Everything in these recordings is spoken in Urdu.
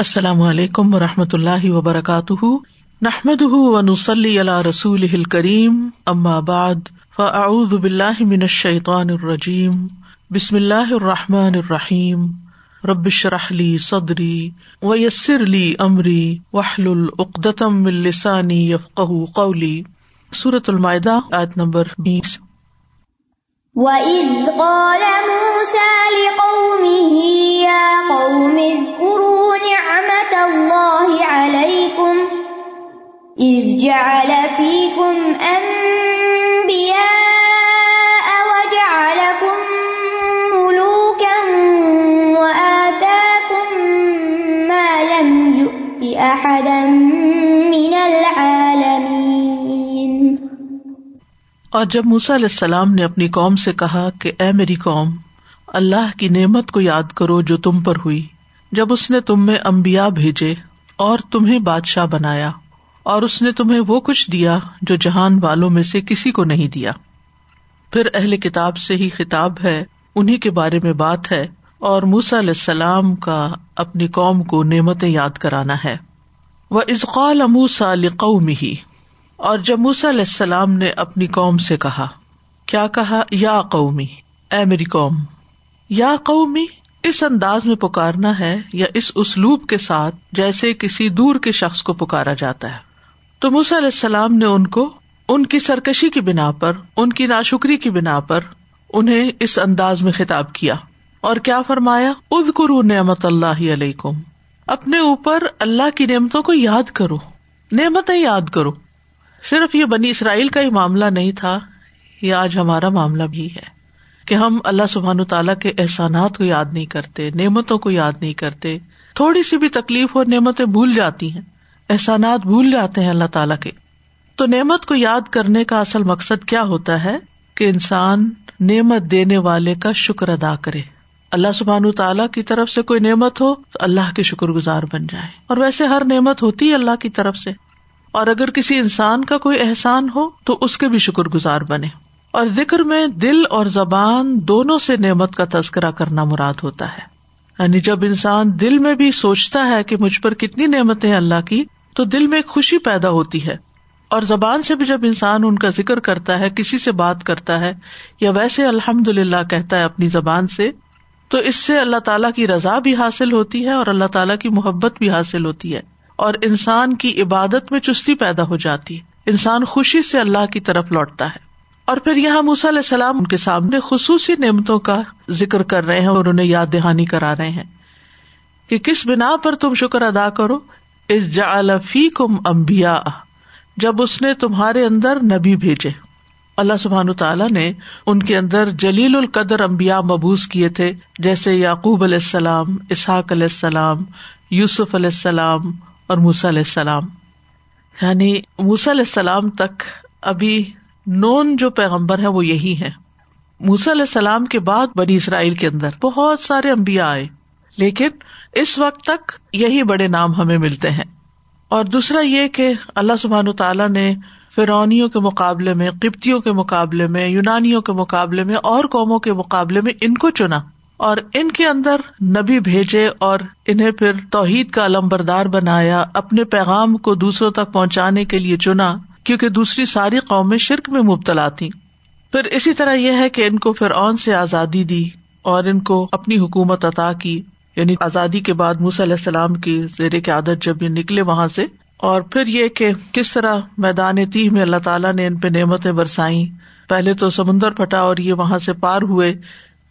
السلام علیکم و رحمۃ اللہ وبرکاتہ۔ نحمد ونسلی علیہ رسول کریم بعد، فاعوذ باللہ من الشیطان الرجیم، بسم اللہ الرحمٰن الرحیم۔ ربش رحلی صدری و یسر علی عمری وحل العقدم السانی یفق قولی۔ صورت المائدہ، آیت نمبر بیس۔ وَإِذْ قَالَ مُوسَى لِقَوْمِهِ يَا قَوْمِ عَلَيْكُمْ إِذْ جَعَلَ فِيكُمْ أَنْبِيَاءَ وَجَعَلَكُمْ مُلُوكًا وَآتَاكُمْ مَا لَمْ يُؤْتِ أَحَدًا مِنَ الْعَالَمِينَ اور جب موسا علیہ السلام نے اپنی قوم سے کہا کہ اے میری قوم، اللہ کی نعمت کو یاد کرو جو تم پر ہوئی۔ جب اس نے تم میں امبیا بھیجے اور تمہیں بادشاہ بنایا اور اس نے تمہیں وہ کچھ دیا جو جہان والوں میں سے کسی کو نہیں دیا۔ پھر اہل کتاب سے ہی خطاب ہے انہیں کے بارے میں بات ہے اور موسا علیہ السلام کا اپنی قوم کو نعمتیں یاد کرانا ہے۔ وہ ازقال اموسا لقومی ہی اور جب موسا علیہ السلام نے اپنی قوم سے کہا، کیا کہا؟ یا قومی، اے میری قوم، یا قومی اس انداز میں پکارنا ہے یا اس اسلوب کے ساتھ جیسے کسی دور کے شخص کو پکارا جاتا ہے۔ تو موسا علیہ السلام نے ان کو ان کی سرکشی کی بنا پر، ان کی ناشکری کی بنا پر انہیں اس انداز میں خطاب کیا۔ اور کیا فرمایا؟ اد کرو نعمت اللہ علیہ اپنے اوپر اللہ کی نعمتوں کو یاد کرو۔ نعمتیں یاد کرو۔ صرف یہ بنی اسرائیل کا ہی معاملہ نہیں تھا، یہ آج ہمارا معاملہ بھی ہے۔ کہ ہم اللہ سبحان تعالیٰ کے احسانات کو یاد نہیں کرتے، نعمتوں کو یاد نہیں کرتے۔ تھوڑی سی بھی تکلیف اور نعمتیں بھول جاتی ہیں۔ احسانات بھول جاتے ہیں اللہ تعالیٰ کے۔ تو نعمت کو یاد کرنے کا اصل مقصد کیا ہوتا ہے؟ کہ انسان نعمت دینے والے کا شکر ادا کرے۔ اللہ سبحان تعالیٰ کی طرف سے کوئی نعمت ہو تو اللہ کے شکر گزار بن جائے۔ اور ویسے ہر نعمت ہوتی ہے اللہ کی طرف سے۔ اور اگر کسی انسان کا کوئی احسان ہو تو اس کے بھی شکر گزار بنے۔ اور ذکر میں دل اور زبان دونوں سے نعمت کا تذکرہ کرنا مراد ہوتا ہے۔ یعنی جب انسان دل میں بھی سوچتا ہے کہ مجھ پر کتنی نعمتیں اللہ کی، تو دل میں ایک خوشی پیدا ہوتی ہے۔ اور زبان سے بھی جب انسان ان کا ذکر کرتا ہے، کسی سے بات کرتا ہے، یا ویسے الحمد للہ کہتا ہے اپنی زبان سے، تو اس سے اللہ تعالیٰ کی رضا بھی حاصل ہوتی ہے اور اللہ تعالیٰ کی محبت بھی حاصل ہوتی ہے۔ اور انسان کی عبادت میں چستی پیدا ہو جاتی ہے۔ انسان خوشی سے اللہ کی طرف لوٹتا ہے۔ اور پھر یہاں موسی علیہ السلام ان کے سامنے خصوصی نعمتوں کا ذکر کر رہے ہیں اور انہیں یاد دہانی کرا رہے ہیں کہ کس بنا پر تم شکر ادا کرو؟ اس جی کم امبیا جب اس نے تمہارے اندر نبی بھیجے۔ اللہ سبحان تعالیٰ نے ان کے اندر جلیل القدر امبیا مبوس کیے تھے، جیسے یعقوب علیہ السلام، اسحاق علیہ السلام، یوسف علیہ السلام اور موسا علیہ السلام۔ یعنی موسا علیہ السلام تک ابھی نون جو پیغمبر ہے وہ یہی ہے موسا علیہ السلام کے بعد بنی اسرائیل کے اندر بہت سارے امبیا آئے، لیکن اس وقت تک یہی بڑے نام ہمیں ملتے ہیں۔ اور دوسرا یہ کہ اللہ سبحان تعالیٰ نے فرونیوں کے مقابلے میں قبتیوں کے مقابلے میں، یونانیوں کے مقابلے میں اور قوموں کے مقابلے میں ان کو چنا اور ان کے اندر نبی بھیجے اور انہیں پھر توحید کا علم بردار بنایا، اپنے پیغام کو دوسروں تک پہنچانے کے لیے چنا۔ کیونکہ دوسری ساری قومیں شرک میں مبتلا تھی پھر اسی طرح یہ ہے کہ ان کو فرعون سے آزادی دی اور ان کو اپنی حکومت عطا کی یعنی آزادی کے بعد موسی علیہ السلام کی زیر کی عادت جب یہ نکلے وہاں سے۔ اور پھر یہ کہ کس طرح میدان تیہ میں اللہ تعالیٰ نے ان پہ نعمتیں برسائی پہلے تو سمندر پھٹا اور یہ وہاں سے پار ہوئے۔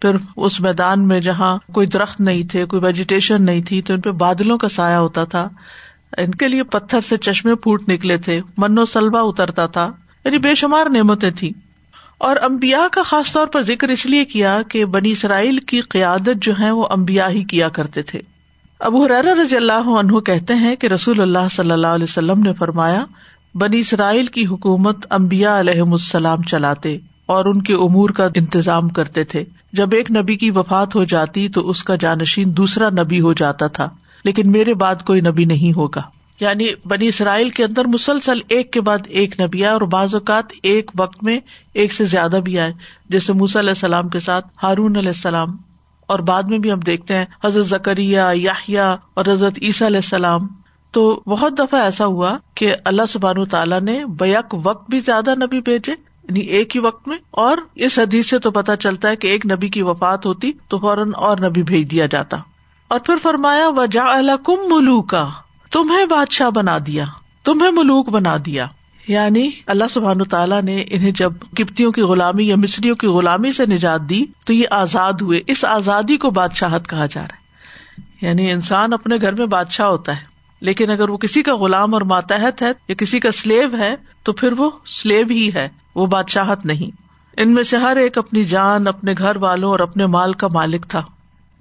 پھر اس میدان میں جہاں کوئی درخت نہیں تھے، کوئی ویجیٹیشن نہیں تھی، تو ان پہ بادلوں کا سایہ ہوتا تھا۔ ان کے لیے پتھر سے چشمے پھوٹ نکلے تھے۔ من و سلوا اترتا تھا۔ یعنی بے شمار نعمتیں تھیں۔ اور امبیا کا خاص طور پر ذکر اس لیے کیا کہ بنی اسرائیل کی قیادت جو ہے وہ امبیا ہی کیا کرتے تھے۔ ابو حرار رضی اللہ عنہ کہتے ہیں کہ رسول اللہ صلی اللہ علیہ وسلم نے فرمایا، بنی اسرائیل کی حکومت امبیا علیہ السلام چلاتے اور ان کے امور کا انتظام کرتے تھے۔ جب ایک نبی کی وفات ہو جاتی تو اس کا جانشین دوسرا نبی ہو جاتا تھا۔ لیکن میرے بعد کوئی نبی نہیں ہوگا۔ یعنی بنی اسرائیل کے اندر مسلسل ایک کے بعد ایک نبی آئے اور بعض اوقات ایک وقت میں ایک سے زیادہ بھی آئے۔ جیسے موسی علیہ السلام کے ساتھ، ہارون علیہ السلام۔ اور بعد میں بھی ہم دیکھتے ہیں حضرت زکریہ یاہیا اور حضرت عیسیٰ علیہ السلام۔ تو بہت دفعہ ایسا ہوا کہ اللہ سبحان تعالیٰ نے بیک وقت بھی زیادہ نبی بھیجے یعنی ایک ہی وقت میں۔ اور اس حدیث سے تو پتا چلتا ہے کہ ایک نبی کی وفات ہوتی تو فوراً اور نبی بھیج دیا جاتا۔ اور پھر فرمایا وجا کم ملوکا. تمہیں بادشاہ بنا دیا، تمہیں ملوک بنا دیا۔ یعنی اللہ سبحان تعالیٰ نے انہیں جب کپتیوں کی غلامی یا مصریوں کی غلامی سے نجات دی، تو یہ آزاد ہوئے۔ اس آزادی کو بادشاہت کہا جا رہا ہے۔ یعنی انسان اپنے گھر میں بادشاہ ہوتا ہے، لیکن اگر وہ کسی کا غلام اور ماتحت ہے یا کسی کا سلیب ہے، تو پھر وہ سلیب ہی ہے، وہ بادشاہت نہیں۔ ان میں سے ہر ایک اپنی جان، اپنے گھر والوں اور اپنے مال کا مالک تھا۔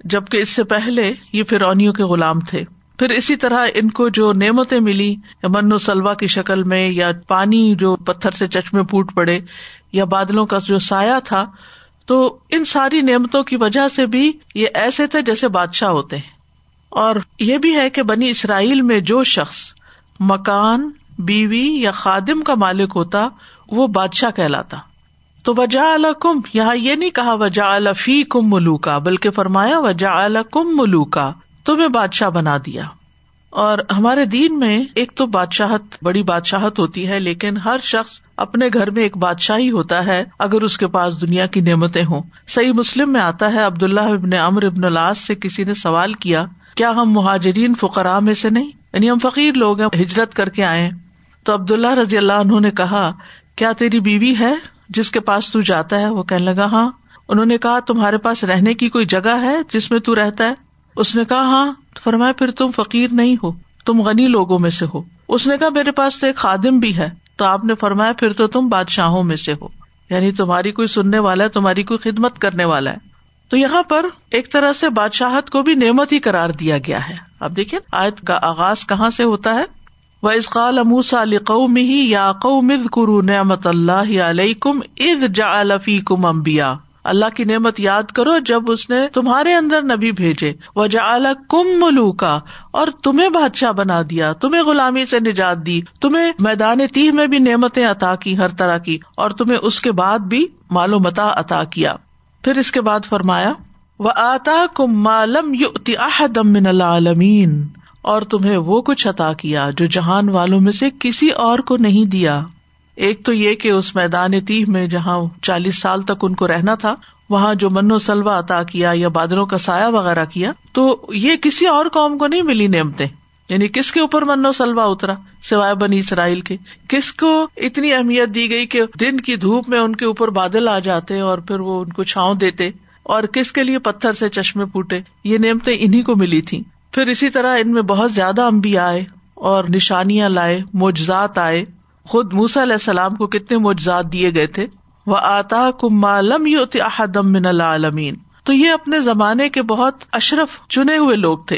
جبکہ اس سے پہلے یہ فرونیوں کے غلام تھے۔ پھر اسی طرح ان کو جو نعمتیں ملی من و سلوا کی شکل میں، یا پانی جو پتھر سے چچمے پھوٹ پڑے، یا بادلوں کا جو سایہ تھا، تو ان ساری نعمتوں کی وجہ سے بھی یہ ایسے تھے جیسے بادشاہ ہوتے ہیں۔ اور یہ بھی ہے کہ بنی اسرائیل میں جو شخص مکان، بیوی یا خادم کا مالک ہوتا، وہ بادشاہ کہلاتا۔ تو وجا کم یہاں یہ نہیں کہا وجا فی کم ملوکا، بلکہ فرمایا وجا کم ملوکا، تمہیں بادشاہ بنا دیا۔ اور ہمارے دین میں ایک تو بادشاہت، بڑی بادشاہت ہوتی ہے، لیکن ہر شخص اپنے گھر میں ایک بادشاہ ہی ہوتا ہے، اگر اس کے پاس دنیا کی نعمتیں ہوں۔ صحیح مسلم میں آتا ہے عبد اللہ ابن امر ابن الاس سے کسی نے سوال کیا کیا ہم مہاجرین فقراء میں سے نہیں؟ یعنی ہم فقیر لوگ ہیں، ہجرت کر کے آئے تو عبد اللہ رضی اللہ عنہ نے کہا، کیا تیری بیوی ہے؟ جس کے پاس تو جاتا ہے، وہ کہنے لگا ہاں۔ انہوں نے کہا، تمہارے پاس رہنے کی کوئی جگہ ہے جس میں تو رہتا ہے؟ اس نے کہا ہاں۔ فرمایا، پھر تم فقیر نہیں ہو، تم غنی لوگوں میں سے ہو۔ اس نے کہا، میرے پاس تو ایک خادم بھی ہے۔ تو آپ نے فرمایا، پھر تو تم بادشاہوں میں سے ہو۔ یعنی تمہاری کوئی سننے والا ہے، تمہاری کوئی خدمت کرنے والا ہے۔ تو یہاں پر ایک طرح سے بادشاہت کو بھی نعمت ہی قرار دیا گیا ہے۔ اب دیکھیے، آیت کا آغاز کہاں سے ہوتا ہے؟ وہ اسقال اموسا علی قوم ہی یا قومد کرو نعمت اللہ علیہ کم از جا کم امبیا اللہ کی نعمت یاد کرو جب اس نے تمہارے اندر نبی بھیجے۔ وہ جا کم ملو کا اور تمہیں بادشاہ بنا دیا، تمہیں غلامی سے نجات دی، تمہیں میدان تیہ میں بھی نعمتیں عطا کی ہر طرح کی، اور تمہیں اس کے بعد بھی مالو متا عطا کیا۔ پھر اس کے بعد فرمایا وہ آتا کم مالم یو احدم من العالمین اور تمہیں وہ کچھ عطا کیا جو جہان والوں میں سے کسی اور کو نہیں دیا۔ ایک تو یہ کہ اس میدان تیہ میں جہاں چالیس سال تک ان کو رہنا تھا، وہاں جو من و سلوا عطا کیا یا بادلوں کا سایہ وغیرہ کیا، تو یہ کسی اور قوم کو نہیں ملی نعمتیں۔ یعنی کس کے اوپر من و سلوا اترا؟ سوائے بنی اسرائیل کے۔ کس کو اتنی اہمیت دی گئی کہ دن کی دھوپ میں ان کے اوپر بادل آ جاتے اور پھر وہ ان کو چھاؤں دیتے، اور کس کے لیے پتھر سے چشمے پوٹے یہ نعمتیں انہیں کو ملی تھی پھر اسی طرح ان میں بہت زیادہ امبی آئے اور نشانیاں لائے، معجزات آئے۔ خود موسا علیہ السلام کو کتنے معجزات دیے گئے تھے۔ وہ آتا کم معلوم احدم من العالمین تو یہ اپنے زمانے کے بہت اشرف چنے ہوئے لوگ تھے۔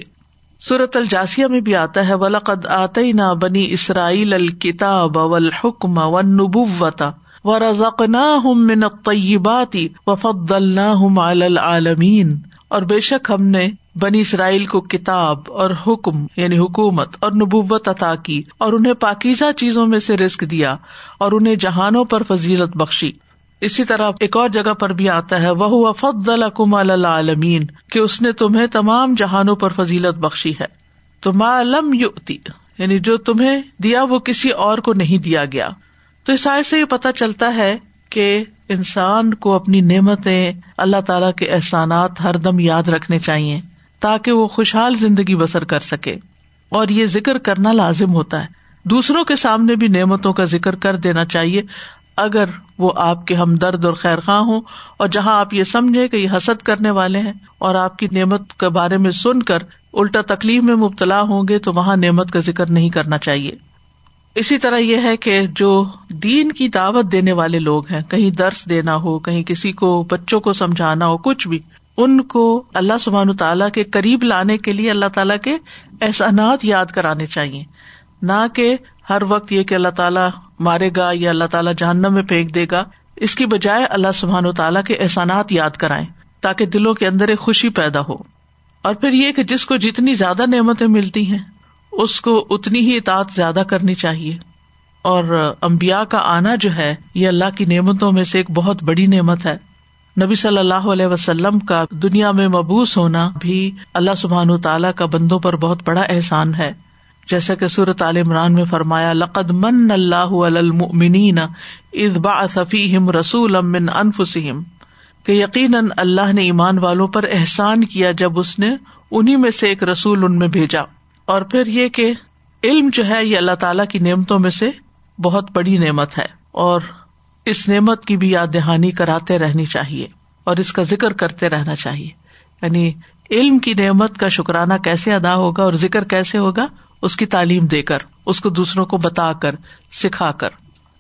سورت الجاسیہ میں بھی آتا ہے، ولقد آتے نہ بنی اسرائیل الکتاب والحکم والنبوة۔ ورزقناهم من الطیبات وفضلناهم على العالمین اور بے شک ہم نے بنی اسرائیل کو کتاب اور حکم یعنی حکومت اور نبوت عطا کی اور انہیں پاکیزہ چیزوں میں سے رسک دیا اور انہیں جہانوں پر فضیلت بخشی۔ اسی طرح ایک اور جگہ پر بھی آتا ہے وہ فد الکم العالمین کہ اس نے تمہیں تمام جہانوں پر فضیلت بخشی ہے۔ تو معلوم یوتی یعنی جو تمہیں دیا وہ کسی اور کو نہیں دیا گیا۔ تو اس آئے سے یہ پتا چلتا ہے کہ انسان کو اپنی نعمتیں اللہ تعالی کے احسانات ہر دم یاد رکھنے چاہیے۔ تاکہ وہ خوشحال زندگی بسر کر سکے اور یہ ذکر کرنا لازم ہوتا ہے۔ دوسروں کے سامنے بھی نعمتوں کا ذکر کر دینا چاہیے۔ اگر وہ آپ کے ہمدرد اور خیر خواہ ہوں اور جہاں آپ یہ سمجھے کہ یہ حسد کرنے والے ہیں اور آپ کی نعمت کے بارے میں سن کر الٹا تکلیف میں مبتلا ہوں گے تو وہاں نعمت کا ذکر نہیں کرنا چاہیے۔ اسی طرح یہ ہے کہ جو دین کی دعوت دینے والے لوگ ہیں، کہیں درس دینا ہو، کہیں کسی کو، بچوں کو سمجھانا ہو، کچھ بھی ان کو اللہ سبحان تعالیٰ کے قریب لانے کے لیے اللہ تعالیٰ کے احسانات یاد کرانے چاہیے۔ نہ کہ ہر وقت یہ کہ اللہ تعالیٰ مارے گا یا اللہ تعالیٰ جہنم میں پھینک دے گا۔ اس کی بجائے اللہ سبحان و تعالیٰ کے احسانات یاد کرائیں تاکہ دلوں کے اندر ایک خوشی پیدا ہو۔ اور پھر یہ کہ جس کو جتنی زیادہ نعمتیں ملتی ہیں، اس کو اتنی ہی اطاعت زیادہ کرنی چاہیے۔ اور امبیا کا آنا جو ہے، یہ اللہ کی نعمتوں میں سے ایک بہت بڑی نعمت ہے۔ نبی صلی اللہ علیہ وسلم کا دنیا میں مبوس ہونا بھی اللہ سبحان تعالیٰ کا بندوں پر بہت بڑا احسان ہے۔ جیسا کہ صورت عال عمران میں فرمایا، لقد من اللہ المنین ازبا صفیم رسول امن انفسم کہ یقیناً اللہ نے ایمان والوں پر احسان کیا جب اس نے انہیں میں سے ایک رسول ان میں بھیجا۔ اور پھر یہ کہ علم جو ہے یہ اللہ تعالی کی نعمتوں میں سے بہت بڑی نعمت ہے۔ اور اس نعمت کی بھی یاد دہانی کراتے رہنی چاہیے اور اس کا ذکر کرتے رہنا چاہیے۔ یعنی علم کی نعمت کا شکرانہ کیسے ادا ہوگا اور ذکر کیسے ہوگا؟ اس کی تعلیم دے کر، اس کو دوسروں کو بتا کر، سکھا کر۔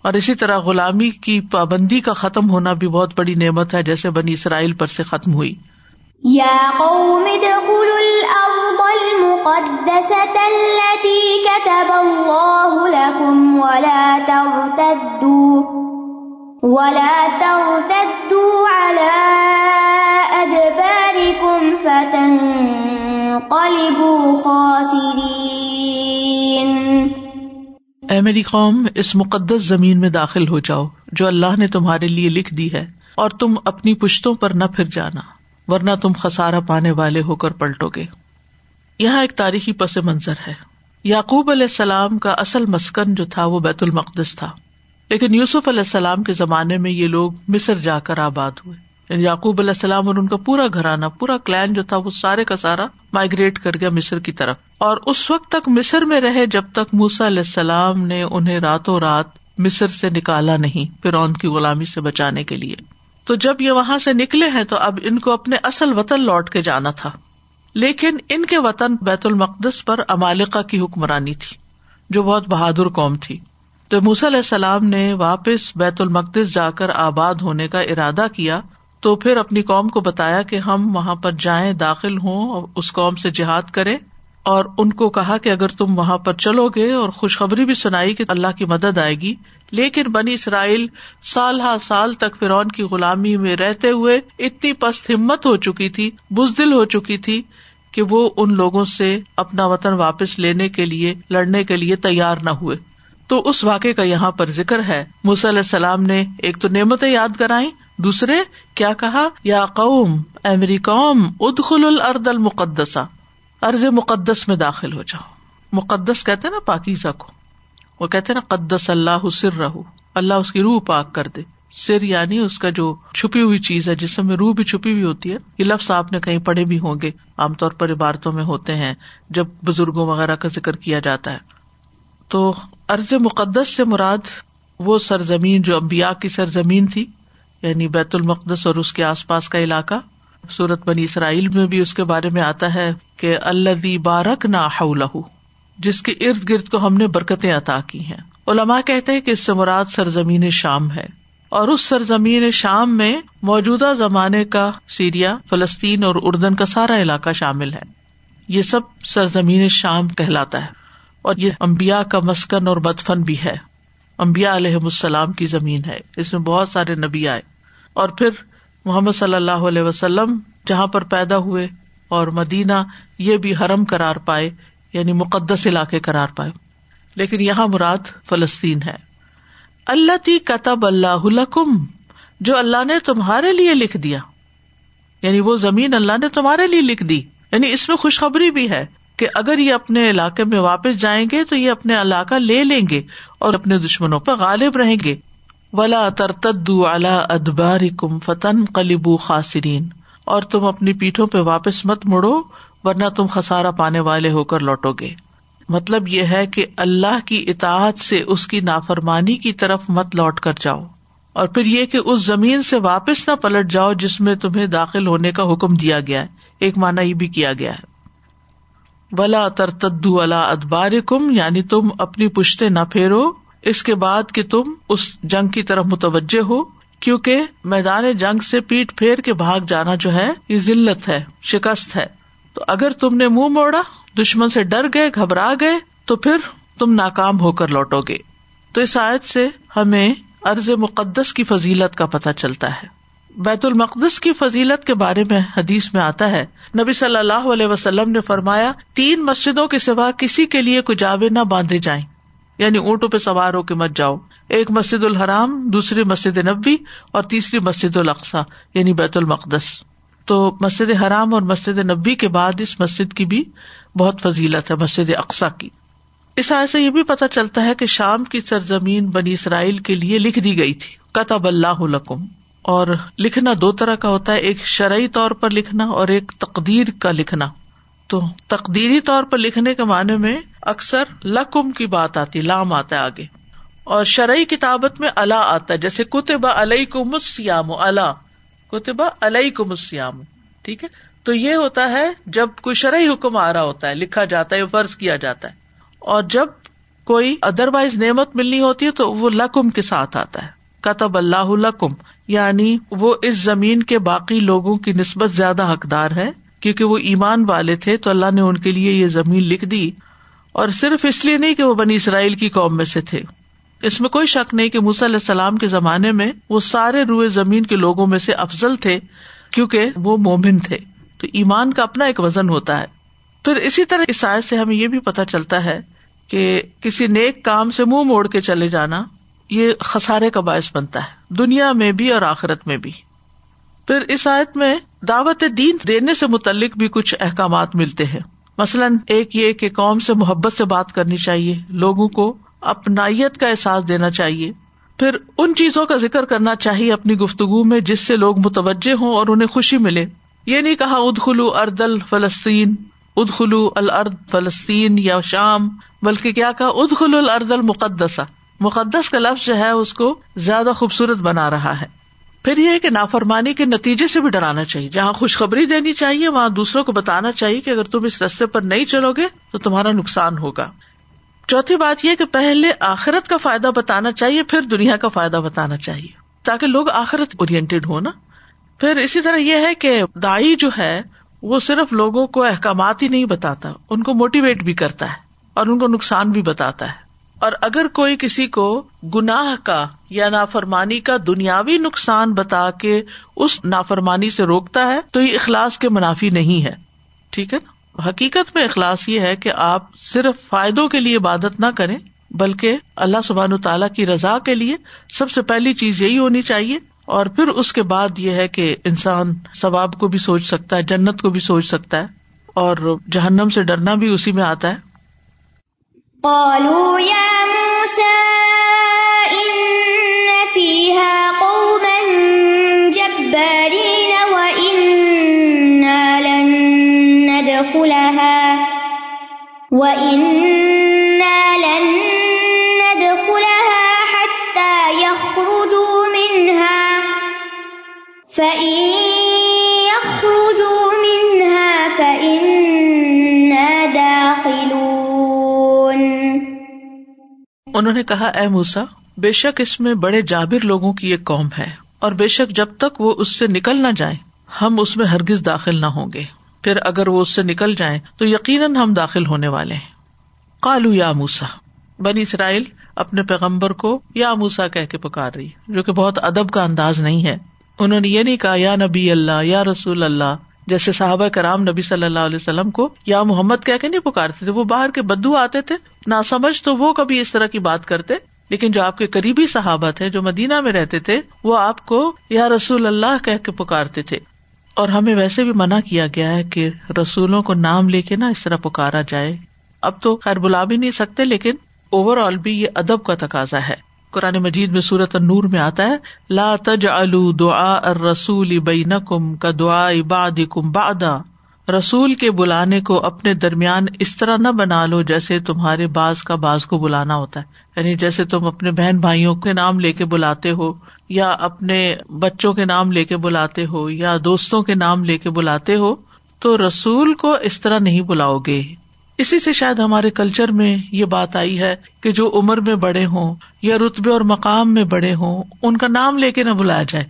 اور اسی طرح غلامی کی پابندی کا ختم ہونا بھی بہت بڑی نعمت ہے، جیسے بنی اسرائیل پر سے ختم ہوئی۔ یا قوم ادخلوا الارض المقدسة التي كتب الله لكم ولا ترتدوا۔ ولا ترتدوا على ادباركم فتنقلبوا خاسرين. اے میری قوم، اس مقدس زمین میں داخل ہو جاؤ جو اللہ نے تمہارے لیے لکھ دی ہے، اور تم اپنی پشتوں پر نہ پھر جانا، ورنہ تم خسارا پانے والے ہو کر پلٹو گے۔ یہاں ایک تاریخی پس منظر ہے۔ یعقوب علیہ السلام کا اصل مسکن جو تھا وہ بیت المقدس تھا۔ لیکن یوسف علیہ السلام کے زمانے میں یہ لوگ مصر جا کر آباد ہوئے۔ یعنی یعقوب علیہ السلام اور ان کا پورا گھرانا پورا کلین جو تھا، وہ سارے کا سارا مائگریٹ کر گیا مصر کی طرف۔ اور اس وقت تک مصر میں رہے جب تک موسا علیہ السلام نے انہیں راتوں رات مصر سے نکالا نہیں پھر کی غلامی سے بچانے کے لیے۔ تو جب یہ وہاں سے نکلے ہیں تو اب ان کو اپنے اصل وطن لوٹ کے جانا تھا۔ لیکن ان کے وطن بیت المقدس پر امالکا کی حکمرانی تھی، جو بہت بہادر قوم تھی۔ تو موسی علیہ السلام نے واپس بیت المقدس جا کر آباد ہونے کا ارادہ کیا تو پھر اپنی قوم کو بتایا کہ ہم وہاں پر جائیں، داخل ہوں اور اس قوم سے جہاد کرے اور ان کو کہا کہ اگر تم وہاں پر چلو گے اور خوشخبری بھی سنائی کہ اللہ کی مدد آئے گی۔ لیکن بنی اسرائیل سال ہا سال تک فرعون کی غلامی میں رہتے ہوئے اتنی پست ہمت ہو چکی تھی، بزدل ہو چکی تھی کہ وہ ان لوگوں سے اپنا وطن واپس لینے کے لیے، لڑنے کے لیے تیار نہ ہوئے۔ تو اس واقعے کا یہاں پر ذکر ہے۔ علیہ السلام نے ایک تو نعمتیں یاد کرائی، دوسرے، کیا کہا؟ یا قوم، اے میری قوم ادخل الارض المقدسہ۔ ارض مقدس میں داخل ہو جاؤ۔ مقدس کہتے نا پاکیزہ کو۔ وہ کہتے نا قدس اللہ سر رہو اللہ اس کی روح پاک کر دے۔ سر یعنی اس کا جو چھپی ہوئی چیز ہے، جس میں روح بھی چھپی ہوئی ہوتی ہے۔ یہ لفظ آپ نے کہیں پڑھے بھی ہوں گے۔ عام طور پر عبارتوں میں ہوتے ہیں، جب بزرگوں وغیرہ کا ذکر کیا جاتا ہے۔ تو ارض مقدس سے مراد وہ سرزمین جو امبیا کی سرزمین تھی یعنی بیت المقدس اور اس کے آس پاس کا علاقہ۔ سورت بنی اسرائیل میں بھی اس کے بارے میں آتا ہے کہ اللہ بارک نہ جس کے ارد گرد کو ہم نے برکتیں عطا کی ہیں۔ علماء کہتے ہیں کہ اس سے مراد سرزمین شام ہے۔ اور اس سرزمین شام میں موجودہ زمانے کا سیریا، فلسطین اور اردن کا سارا علاقہ شامل ہے۔ یہ سب سرزمین شام کہلاتا ہے۔ اور یہ امبیا کا مسکن اور مدفن بھی ہے۔ امبیا علیہ السلام کی زمین ہے۔ اس میں بہت سارے نبی آئے۔ اور پھر محمد صلی اللہ علیہ وسلم جہاں پر پیدا ہوئے اور مدینہ یہ بھی حرم کرار پائے یعنی مقدس علاقے کرار پائے۔ لیکن یہاں مراد فلسطین ہے۔ اللہ تی کتب اللہ جو اللہ نے تمہارے لیے لکھ دیا۔ یعنی وہ زمین اللہ نے تمہارے لیے لکھ دی۔ یعنی اس میں خوشخبری بھی ہے۔ کہ اگر یہ اپنے علاقے میں واپس جائیں گے تو یہ اپنے علاقہ لے لیں گے اور اپنے دشمنوں پر غالب رہیں گے۔ ولا ترتد ادبار کم فتن کلیبو خاصرین اور تم اپنی پیٹھوں پہ واپس مت مڑو، ورنہ تم خسارا پانے والے ہو کر لوٹو گے۔ مطلب یہ ہے کہ اللہ کی اطاعت سے اس کی نافرمانی کی طرف مت لوٹ کر جاؤ۔ اور پھر یہ کہ اس زمین سے واپس نہ پلٹ جاؤ جس میں تمہیں داخل ہونے کا حکم دیا گیا ہے۔ ایک مانا یہ بھی کیا گیا ہے۔ ولا ترتدو اللہ ادبار کم یعنی تم اپنی پشتے نہ پھیرو۔ اس کے بعد کہ تم اس جنگ کی طرف متوجہ ہو، کیونکہ میدان جنگ سے پیٹ پھیر کے بھاگ جانا جو ہے، یہ ضلعت ہے، شکست ہے۔ تو اگر تم نے منہ موڑا، دشمن سے ڈر گئے، گھبرا گئے، تو پھر تم ناکام ہو کر لوٹو گے۔ تو اس آیت سے ہمیں ارض مقدس کی فضیلت کا پتہ چلتا ہے۔ بیت المقدس کی فضیلت کے بارے میں حدیث میں آتا ہے۔ نبی صلی اللہ علیہ وسلم نے فرمایا، تین مسجدوں کے سوا کسی کے لیے کچاوے نہ باندھے جائیں۔ یعنی اونٹوں پہ سوار ہو کے مت جاؤ۔ ایک مسجد الحرام، دوسری مسجد نبی اور تیسری مسجد القسا یعنی بیت المقدس۔ تو مسجد حرام اور مسجد نبی کے بعد اس مسجد کی بھی بہت فضیلت ہے، مسجد اقسا کی۔ اس آئے سے یہ بھی پتا چلتا ہے کہ شام کی سرزمین بنی اسرائیل کے لیے لکھ دی گئی تھی۔ کتب اللہ لکم۔ اور لکھنا دو طرح کا ہوتا ہے، ایک شرعی طور پر لکھنا اور ایک تقدیر کا لکھنا۔ تو تقدیری طور پر لکھنے کے معنی میں اکثر لکم کی بات آتی، لام آتا ہے آگے۔ اور شرعی کتابت میں اللہ آتا ہے، جیسے کتبہ علیہ کو مسیام اللہ کتبہ علیہ کو مسیام ٹھیک ہے؟ تو یہ ہوتا ہے جب کوئی شرعی حکم آ رہا ہوتا ہے، لکھا جاتا ہے فرض کیا جاتا ہے۔ اور جب کوئی ادر وائز نعمت ملنی ہوتی ہے تو وہ لکم کے ساتھ آتا ہے۔ کتب اللہ لکم یعنی وہ اس زمین کے باقی لوگوں کی نسبت زیادہ حقدار ہے، کیونکہ وہ ایمان والے تھے تو اللہ نے ان کے لیے یہ زمین لکھ دی۔ اور صرف اس لیے نہیں کہ وہ بنی اسرائیل کی قوم میں سے تھے۔ اس میں کوئی شک نہیں کہ علیہ السلام کے زمانے میں وہ سارے روئے زمین کے لوگوں میں سے افضل تھے، کیونکہ وہ مومن تھے۔ تو ایمان کا اپنا ایک وزن ہوتا ہے۔ پھر اسی طرح اس آیت سے ہمیں یہ بھی پتا چلتا ہے کہ کسی نیک کام سے منہ موڑ کے چلے جانا یہ خسارے کا باعث بنتا ہے، دنیا میں بھی اور آخرت میں بھی۔ پھر اس آیت میں دعوت دین دینے سے متعلق بھی کچھ احکامات ملتے ہیں۔ مثلاً ایک یہ کہ قوم سے محبت سے بات کرنی چاہیے، لوگوں کو اپنائیت کا احساس دینا چاہیے۔ پھر ان چیزوں کا ذکر کرنا چاہیے اپنی گفتگو میں جس سے لوگ متوجہ ہوں اور انہیں خوشی ملے۔ یہ نہیں کہا ادخلو اردل فلسطین ادخلو الرد فلسطین یا شام، بلکہ کیا کہا؟ ادخلو الرد المقدسہ۔ مقدس کا لفظ جو ہے اس کو زیادہ خوبصورت بنا رہا ہے۔ پھر یہ کہ نافرمانی کے نتیجے سے بھی ڈرانا چاہیے۔ جہاں خوشخبری دینی چاہیے، وہاں دوسروں کو بتانا چاہیے کہ اگر تم اس رستے پر نہیں چلو گے تو تمہارا نقصان ہوگا۔ چوتھی بات یہ کہ پہلے آخرت کا فائدہ بتانا چاہیے، پھر دنیا کا فائدہ بتانا چاہیے۔ تاکہ لوگ آخرت اورینٹیڈ ہو نا۔ پھر اسی طرح یہ ہے کہ دائی جو ہے، وہ صرف لوگوں کو احکامات ہی نہیں بتاتا، ان کو موٹیویٹ بھی کرتا ہے اور ان کو نقصان بھی بتاتا ہے۔ اور اگر کوئی کسی کو گناہ کا یا نافرمانی کا دنیاوی نقصان بتا کے اس نافرمانی سے روکتا ہے، تو یہ اخلاص کے منافی نہیں ہے۔ ٹھیک ہے نا؟ حقیقت میں اخلاص یہ ہے کہ آپ صرف فائدوں کے لیے عبادت نہ کریں، بلکہ اللہ سبحان تعالیٰ کی رضا کے لیے سب سے پہلی چیز یہی ہونی چاہیے۔ اور پھر اس کے بعد یہ ہے کہ انسان ثواب کو بھی سوچ سکتا ہے، جنت کو بھی سوچ سکتا ہے، اور جہنم سے ڈرنا بھی اسی میں آتا ہے۔ قالوا يا موسى إن فيها قوما جبارين وإنا لن ندخلها انہوں نے کہا، اے موسا بے شک اس میں بڑے جابر لوگوں کی ایک قوم ہے، اور بے شک جب تک وہ اس سے نکل نہ جائیں، ہم اس میں ہرگز داخل نہ ہوں گے۔ پھر اگر وہ اس سے نکل جائیں، تو یقیناً ہم داخل ہونے والے ہیں۔ کالو یا موسا بنی اسرائیل اپنے پیغمبر کو یا موسا کہہ کے پکار رہی، جو کہ بہت ادب کا انداز نہیں ہے۔ انہوں نے یہ نہیں کہا، یا نبی اللہ، یا رسول اللہ جیسے صحابہ کرام نبی صلی اللہ علیہ وسلم کو یا محمد کہہ کے نہیں پکارتے تھے، وہ باہر کے بدو آتے تھے نہ سمجھ تو وہ کبھی اس طرح کی بات کرتے، لیکن جو آپ کے قریبی صحابہ تھے، جو مدینہ میں رہتے تھے، وہ آپ کو یا رسول اللہ کہہ کے پکارتے تھے۔ اور ہمیں ویسے بھی منع کیا گیا ہے کہ رسولوں کو نام لے کے نا اس طرح پکارا جائے۔ اب تو خیر بلا بھی نہیں سکتے، لیکن اوور آل بھی یہ ادب کا تقاضا ہے۔ قرآن مجید میں سورت نور میں آتا ہے، لا تج دعا رسول بین کم کا دعا عباد کم بادا رسول کے بلانے کو اپنے درمیان اس طرح نہ بنا لو جیسے تمہارے باز کا باز کو بلانا ہوتا ہے۔ یعنی جیسے تم اپنے بہن بھائیوں کے نام لے کے بلاتے ہو، یا اپنے بچوں کے نام لے کے بلاتے ہو، یا دوستوں کے نام لے کے بلاتے ہو، تو رسول کو اس طرح نہیں بلاؤ گے۔ اسی سے شاید ہمارے کلچر میں یہ بات آئی ہے کہ جو عمر میں بڑے ہوں یا رتبے اور مقام میں بڑے ہوں، ان کا نام لے کے نہ بلایا جائے۔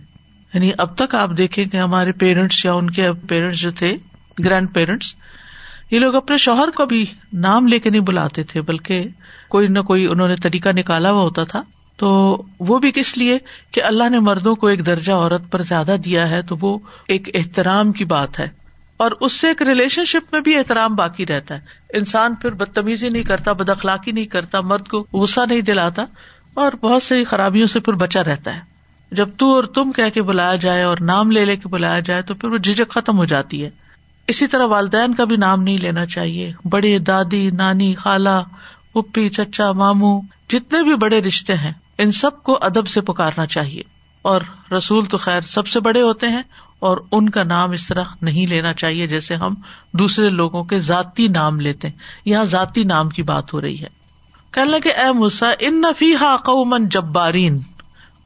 یعنی اب تک آپ دیکھیں کہ ہمارے پیرنٹس یا ان کے پیرنٹس جو تھے، گرینڈ پیرنٹس، یہ لوگ اپنے شوہر کو بھی نام لے کے نہیں بلاتے تھے، بلکہ کوئی نہ کوئی انہوں نے طریقہ نکالا ہوا ہوتا تھا۔ تو وہ بھی کس لیے کہ اللہ نے مردوں کو ایک درجہ عورت پر زیادہ دیا ہے، تو وہ ایک احترام کی بات ہے۔ اور اس سے ایک ریلیشن شپ میں بھی احترام باقی رہتا ہے۔ انسان پھر بدتمیزی نہیں کرتا بد اخلاقی نہیں کرتا، مرد کو غصہ نہیں دلاتا اور بہت سی خرابیوں سے پھر بچا رہتا ہے۔ جب تو اور تم کہہ کے بلایا جائے اور نام لے لے کے بلایا جائے تو پھر وہ جھجک ختم ہو جاتی ہے۔ اسی طرح والدین کا بھی نام نہیں لینا چاہیے۔ بڑے دادی، نانی، خالہ پپی چچا مامو جتنے بھی بڑے رشتے ہیں، ان سب کو ادب سے پکارنا چاہیے۔ اور رسول تو خیر سب سے بڑے ہوتے ہیں۔ اور ان کا نام اس طرح نہیں لینا چاہیے جیسے ہم دوسرے لوگوں کے ذاتی نام لیتے ہیں یہاں ذاتی نام کی بات ہو رہی ہے۔ کہنے کہ اے مسا ان نفی ہا قومن جبارین۔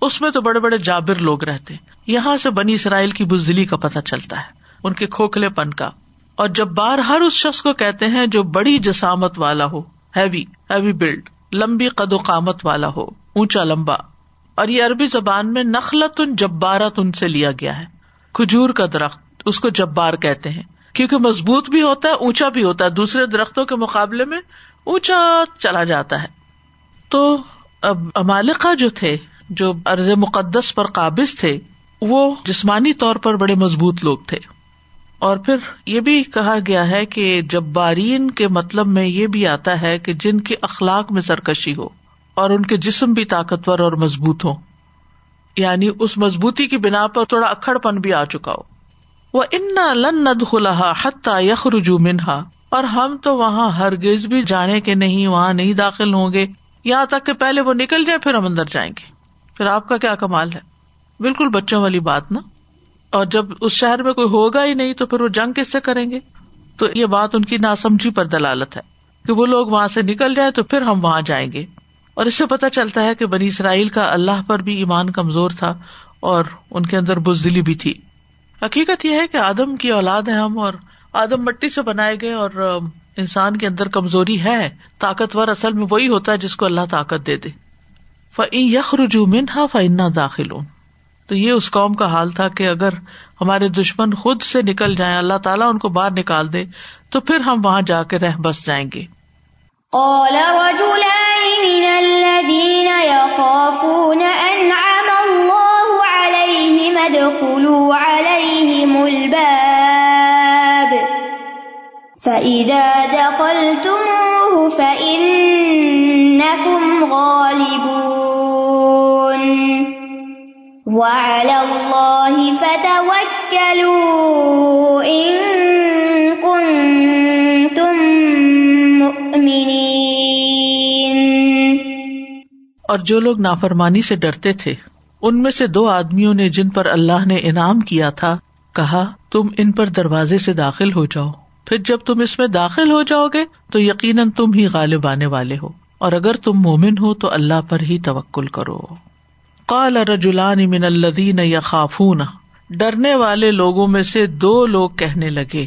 اس میں تو بڑے بڑے جابر لوگ رہتے یہاں سے بنی اسرائیل کی بزدلی کا پتہ چلتا ہے، ان کے کھوکھلے پن کا۔ اور جبار ہر اس شخص کو کہتے ہیں جو بڑی جسامت والا ہو ہیوی ہیوی بلڈ لمبی قد و قامت والا ہو، اونچا لمبا۔ اور یہ عربی زبان میں نخلت ان جبارت ان سے لیا گیا ہے۔ کھجور کا درخت، اس کو جبار کہتے ہیں۔ کیونکہ مضبوط بھی ہوتا ہے، اونچا بھی ہوتا ہے۔ دوسرے درختوں کے مقابلے میں اونچا چلا جاتا ہے۔ تو اب امالکا جو تھے، جو ارض مقدس پر قابض تھے، وہ جسمانی طور پر بڑے مضبوط لوگ تھے۔ اور پھر یہ بھی کہا گیا ہے کہ جب بارین کے مطلب میں یہ بھی آتا ہے کہ جن کے اخلاق میں سرکشی ہو اور ان کے جسم بھی طاقتور اور مضبوط ہو یعنی اس مضبوطی کی بنا پر تھوڑا اکڑ پن بھی آ چکا ہو۔ وہ ان لن ند خلا حتہ یخ رجو منہا اور ہم تو وہاں ہرگز بھی جانے کے نہیں، وہاں نہیں داخل ہوں گے۔ یہاں تک کہ پہلے وہ نکل جائیں، پھر ہم اندر جائیں گے۔ پھر آپ کا کیا کمال ہے؟ بالکل بچوں والی بات نا۔ اور جب اس شہر میں کوئی ہوگا ہی نہیں تو پھر وہ جنگ کس سے کریں گے؟ تو یہ بات ان کی ناسمجھی پر دلالت ہے کہ وہ لوگ وہاں سے نکل جائیں تو پھر ہم وہاں جائیں گے۔ اور اس سے پتا چلتا ہے کہ بنی اسرائیل کا اللہ پر بھی ایمان کمزور تھا اور ان کے اندر بزدلی بھی تھی۔ حقیقت یہ ہے کہ آدم کی اولاد ہے ہم اور آدم مٹی سے بنائے گئے اور انسان کے اندر کمزوری ہے، طاقتور اصل میں وہی ہوتا ہے جس کو اللہ طاقت دے دے۔ یخ رجو منہا فنا داخل تو یہ اس قوم کا حال تھا کہ اگر ہمارے دشمن خود سے نکل جائیں، اللہ تعالیٰ ان کو باہر نکال دے، تو پھر ہم وہاں جا کے رہ بس جائیں گے۔ قال رجلان من الذين يخافون أنعم الله عليهم ادخلوا عليهم الباب فإذا دخلتموه فإنكم غالبون وعلى الله فتوكلوا إن اور جو لوگ نافرمانی سے ڈرتے تھے، ان میں سے دو آدمیوں نے جن پر اللہ نے انعام کیا تھا، کہا، تم ان پر دروازے سے داخل ہو جاؤ۔ پھر جب تم اس میں داخل ہو جاؤ گے، تو یقیناً تم ہی غالب آنے والے ہو۔ اور اگر تم مومن ہو، تو اللہ پر ہی توکل کرو۔ قال رجولان من الدین یا خافون ڈرنے والے لوگوں میں سے دو لوگ کہنے لگے،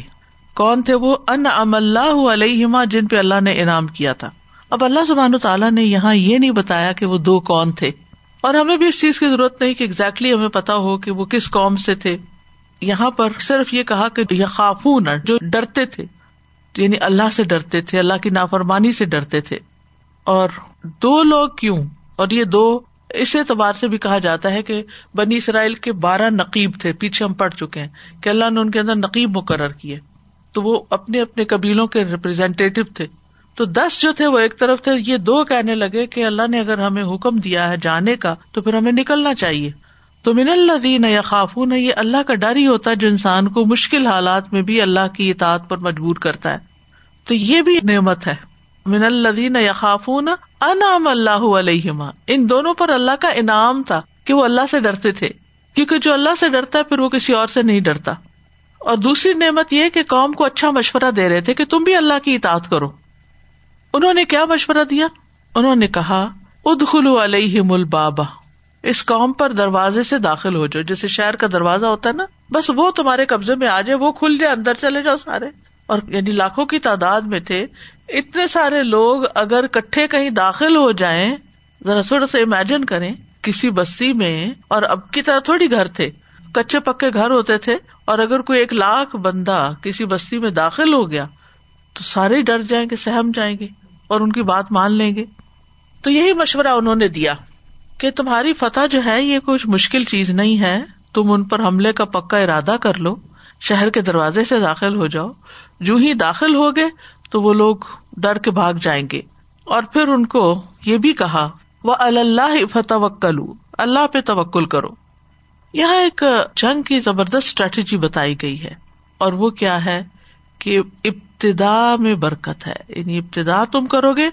کون تھے وہ؟ ان ام اللہ علیہ جن پہ اللہ نے انعام کیا تھا۔ اب اللہ سبحان تعالیٰ نے یہاں یہ نہیں بتایا کہ وہ دو کون تھے۔ اور ہمیں بھی اس چیز کی ضرورت نہیں کہ exactly ہمیں پتا ہو کہ وہ کس قوم سے تھے۔ یہاں پر صرف یہ کہا کہ یہ خافون جو ڈرتے تھے۔ یعنی اللہ سے ڈرتے تھے، اللہ کی نافرمانی سے ڈرتے تھے۔ اور دو لوگ کیوں؟ اور یہ دو، اس اعتبار سے بھی کہا جاتا ہے کہ بنی اسرائیل کے بارہ نقیب تھے، پیچھے ہم پڑ چکے ہیں کہ اللہ نے ان کے اندر نقیب مقرر کیے۔ تو وہ اپنے اپنے قبیلوں کے ریپرزینٹیو تھے۔ تو دس جو تھے وہ ایک طرف تھے، یہ دو کہنے لگے کہ اللہ نے اگر ہمیں حکم دیا ہے جانے کا، تو پھر ہمیں نکلنا چاہیے۔ تو من اللہ دین یا خافون یہ اللہ کا ڈر ہی ہوتا ہے جو انسان کو مشکل حالات میں بھی اللہ کی اطاعت پر مجبور کرتا ہے۔ تو یہ بھی نعمت ہے۔ من اللہ یا خافون انعام اللہ علیہما۔ ان دونوں پر اللہ کا انعام تھا کہ وہ اللہ سے ڈرتے تھے۔ کیونکہ جو اللہ سے ڈرتا ہے، پھر وہ کسی اور سے نہیں ڈرتا۔ اور دوسری نعمت یہ کہ قوم کو اچھا مشورہ دے رہے تھے کہ تم بھی اللہ کی اطاعت کرو۔ انہوں نے کیا مشورہ دیا؟ انہوں نے کہا ادخلو علیہ مل بابا اس قوم پر دروازے سے داخل ہو جاؤ۔ جیسے شہر کا دروازہ ہوتا ہے نا، بس وہ تمہارے قبضے میں آ جائے، وہ کھل جائے، اندر چلے جاؤ سارے۔ اور یعنی لاکھوں کی تعداد میں تھے۔ اتنے سارے لوگ اگر کٹھے کہیں داخل ہو جائیں، ذرا تھوڑا سا امیجن کریں، کسی بستی میں، اور اب کی طرح تھوڑی گھر تھے۔ کچے پکے گھر ہوتے تھے۔ اور اگر کوئی ایک لاکھ بندہ کسی بستی میں داخل ہو گیا، تو سارے ڈر جائیں گے، سہم جائیں گے۔ اور ان کی بات مان لیں گے۔ تو یہی مشورہ انہوں نے دیا کہ تمہاری فتح جو ہے یہ کچھ مشکل چیز نہیں ہے۔ تم ان پر حملے کا پکا ارادہ کر لو۔ شہر کے دروازے سے داخل ہو جاؤ۔ جو ہی داخل ہو گئے تو وہ لوگ ڈر کے بھاگ جائیں گے۔ اور پھر ان کو یہ بھی کہا وہ اللہ فتوکلو اللہ پہ توکل کرو۔ یہاں ایک جنگ کی زبردست اسٹریٹجی بتائی گئی ہے۔ اور وہ کیا ہے؟ کہ ابتدا میں برکت ہے۔ یعنی ابتدا تم کرو گے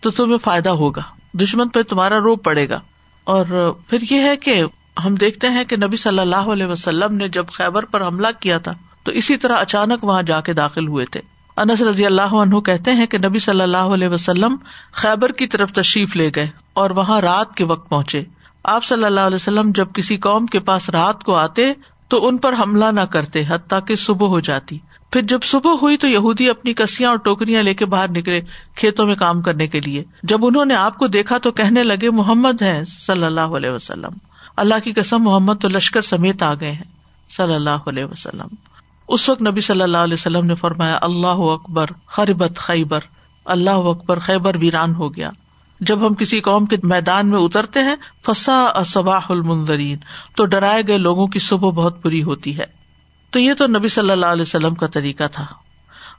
تو تمہیں فائدہ ہوگا۔ دشمن پہ تمہارا روپ پڑے گا۔ اور پھر یہ ہے کہ ہم دیکھتے ہیں کہ نبی صلی اللہ علیہ وسلم نے جب خیبر پر حملہ کیا تھا تو اسی طرح اچانک وہاں جا کے داخل ہوئے تھے۔ انس رضی اللہ عنہ کہتے ہیں کہ نبی صلی اللہ علیہ وسلم خیبر کی طرف تشریف لے گئے اور وہاں رات کے وقت پہنچے۔ آپ صلی اللہ علیہ وسلم جب کسی قوم کے پاس رات کو آتے تو ان پر حملہ نہ کرتے، حتیٰ کہ صبح ہو جاتی۔ پھر جب صبح ہوئی تو یہودی اپنی کسیاں اور ٹوکریاں لے کے باہر نکلے کھیتوں میں کام کرنے کے لیے۔ جب انہوں نے آپ کو دیکھا تو کہنے لگے، محمد ہے صلی اللہ علیہ وسلم۔ اللہ کی قسم، محمد تو لشکر سمیت آ گئے ہیں، صلی اللہ علیہ وسلم۔ اس وقت نبی صلی اللہ علیہ وسلم نے فرمایا، اللہ اکبر، خربت خیبر۔ اللہ اکبر، خیبر ویران ہو گیا۔ جب ہم کسی قوم کے میدان میں اترتے ہیں فسا اصباح المنظرین تو ڈرائے گئے لوگوں کی صبح بہت بری ہوتی ہے۔ تو یہ تو نبی صلی اللہ علیہ وسلم کا طریقہ تھا۔